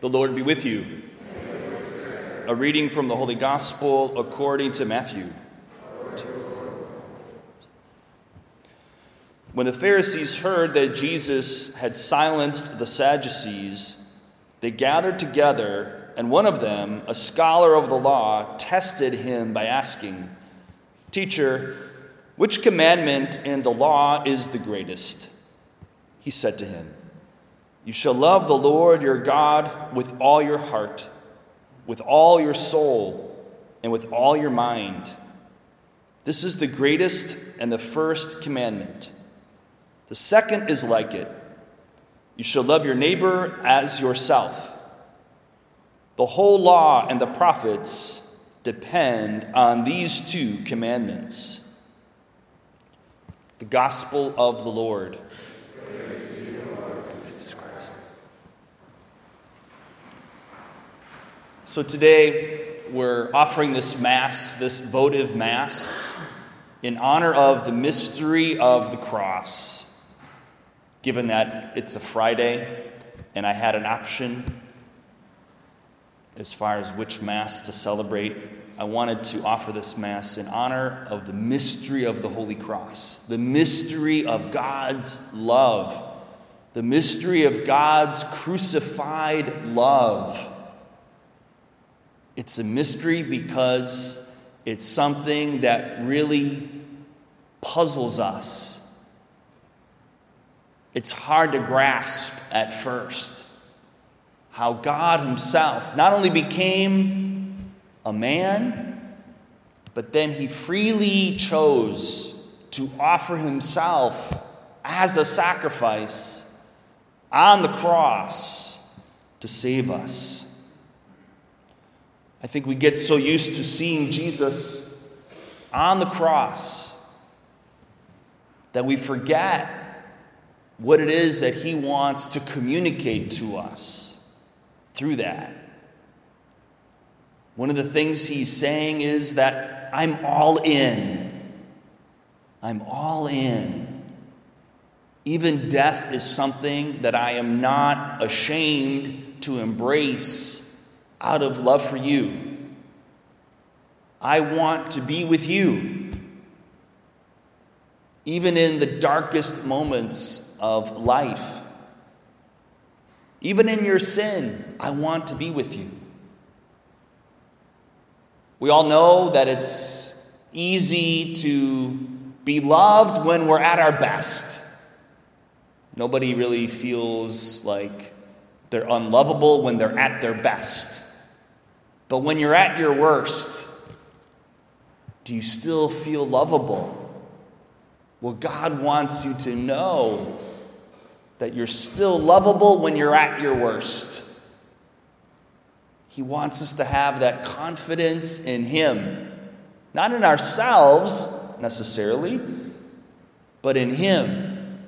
The Lord be with you. A reading from the Holy Gospel according to Matthew. When the Pharisees heard that Jesus had silenced the Sadducees, they gathered together, and one of them, a scholar of the law, tested him by asking, Teacher, which commandment in the law is the greatest? He said to him, You shall love the Lord your God with all your heart, with all your soul, and with all your mind. This is the greatest and the first commandment. The second is like it you shall love your neighbor as yourself. The whole law and the prophets depend on these two commandments. The Gospel of the Lord. So today we're offering this Mass, this votive Mass, in honor of the mystery of the cross. Given that it's a Friday and I had an option as far as which Mass to celebrate, I wanted to offer this Mass in honor of the mystery of the Holy Cross, the mystery of God's love, the mystery of God's crucified love. It's a mystery because it's something that really puzzles us. It's hard to grasp at first how God Himself not only became a man, but then He freely chose to offer Himself as a sacrifice on the cross to save us. I think we get so used to seeing Jesus on the cross that we forget what it is that He wants to communicate to us through that. One of the things he's saying is that I'm all in. I'm all in. Even death is something that I am not ashamed to embrace out of love for you. I want to be with you. Even in the darkest moments of life, even in your sin, I want to be with you. We all know that it's easy to be loved when we're at our best. Nobody really feels like they're unlovable when they're at their best. But when you're at your worst, do you still feel lovable? Well, God wants you to know that you're still lovable when you're at your worst. He wants us to have that confidence in Him, not in ourselves necessarily, but in Him.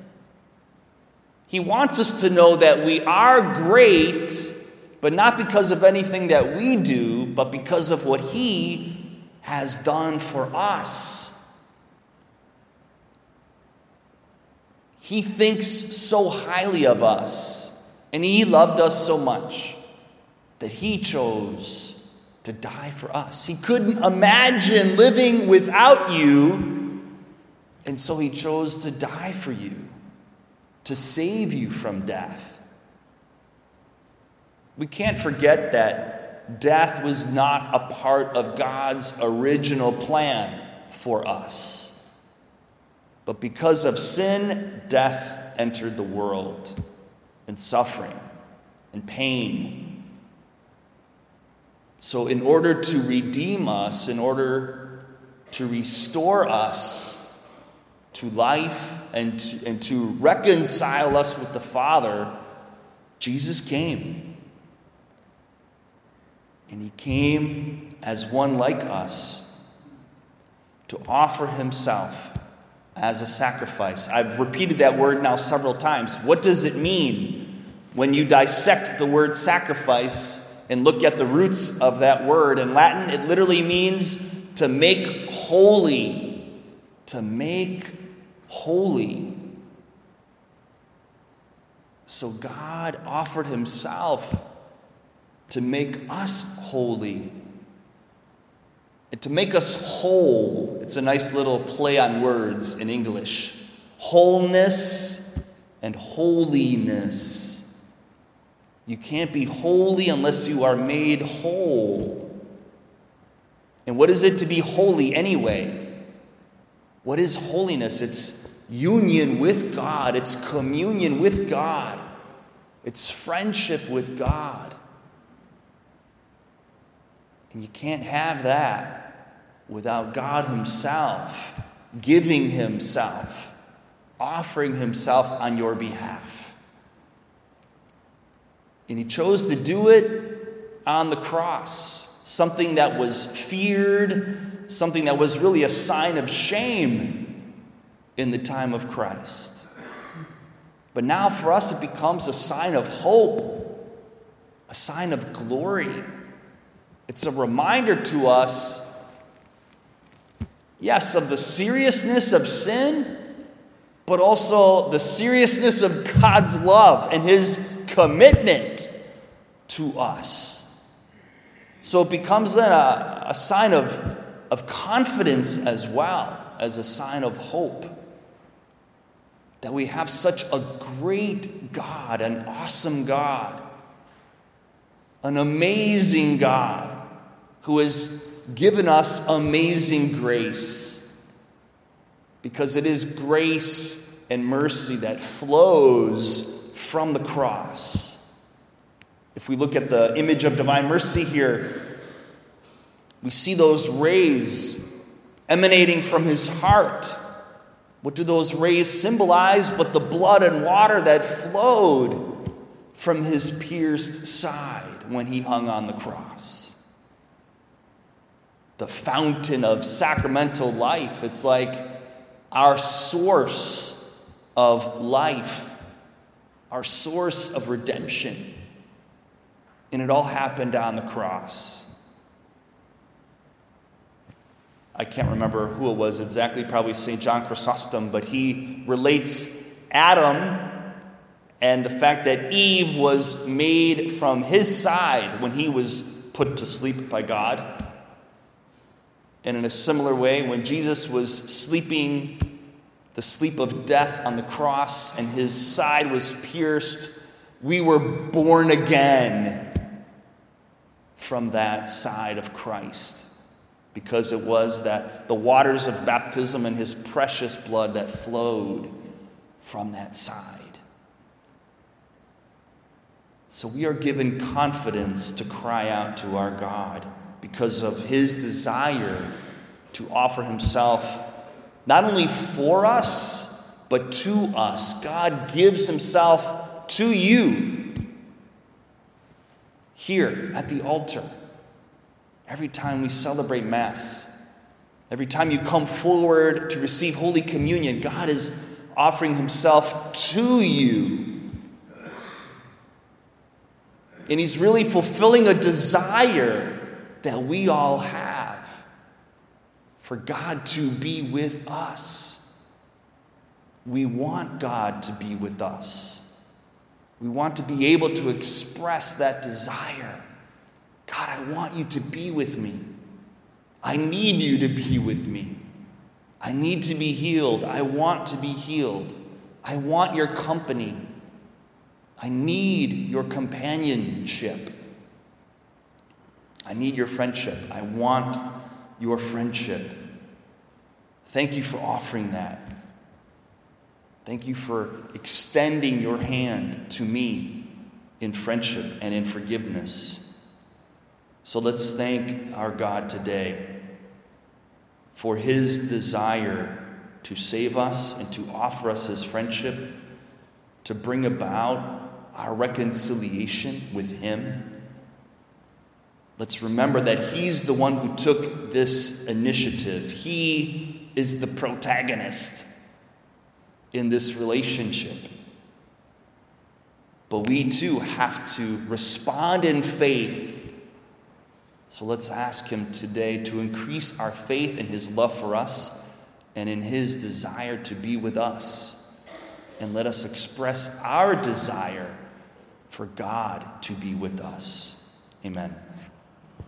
He wants us to know that we are great, but not because of anything that we do, but because of what He has done for us. He thinks so highly of us, and He loved us so much that He chose to die for us. He couldn't imagine living without you, and so He chose to die for you, to save you from death. We can't forget that death was not a part of God's original plan for us. But because of sin, death entered the world, and suffering, and pain. So, in order to redeem us, in order to restore us to life and to, and to reconcile us with the Father, Jesus came. And he came as one like us to offer himself as a sacrifice. I've repeated that word now several times. What does it mean when you dissect the word sacrifice and look at the roots of that word? In Latin, it literally means to make holy. To make holy. So God offered himself to make us holy and to make us whole. It's a nice little play on words in English wholeness and holiness. You can't be holy unless you are made whole. And what is it to be holy anyway? What is holiness? It's union with God, it's communion with God, it's friendship with God. And you can't have that without God Himself giving Himself, offering Himself on your behalf. And He chose to do it on the cross, something that was feared, something that was really a sign of shame in the time of Christ. But now for us, it becomes a sign of hope, a sign of glory. It's a reminder to us, yes, of the seriousness of sin, but also the seriousness of God's love and His commitment to us. So it becomes a, a sign of, of confidence as well as a sign of hope that we have such a great God, an awesome God, an amazing God who has given us amazing grace. Because it is grace and mercy that flows from the cross. If we look at the image of divine mercy here, we see those rays emanating from his heart. What do those rays symbolize but the blood and water that flowed from his pierced side when he hung on the cross? The fountain of sacramental life. It's like our source of life, our source of redemption. And it all happened on the cross. I can't remember who it was exactly, probably St. John Chrysostom, but he relates Adam and the fact that Eve was made from his side when he was put to sleep by God. And in a similar way, when Jesus was sleeping the sleep of death on the cross and his side was pierced, we were born again from that side of Christ because it was that the waters of baptism and his precious blood that flowed from that side. So we are given confidence to cry out to our God because of his desire to offer himself not only for us, but to us. God gives himself to you here at the altar. Every time we celebrate Mass, every time you come forward to receive Holy Communion, God is offering himself to you. And he's really fulfilling a desire that we all have for God to be with us. We want God to be with us. We want to be able to express that desire. God, I want you to be with me. I need you to be with me. I need to be healed. I want to be healed. I want your company. I need your companionship. I need your friendship. I want your friendship. Thank you for offering that. Thank you for extending your hand to me in friendship and in forgiveness. So let's thank our God today for his desire to save us and to offer us his friendship, to bring about our reconciliation with him Let's remember that he's the one who took this initiative. He is the protagonist in this relationship. But we too have to respond in faith. So let's ask him today to increase our faith in his love for us and in his desire to be with us. And let us express our desire for God to be with us. Amen.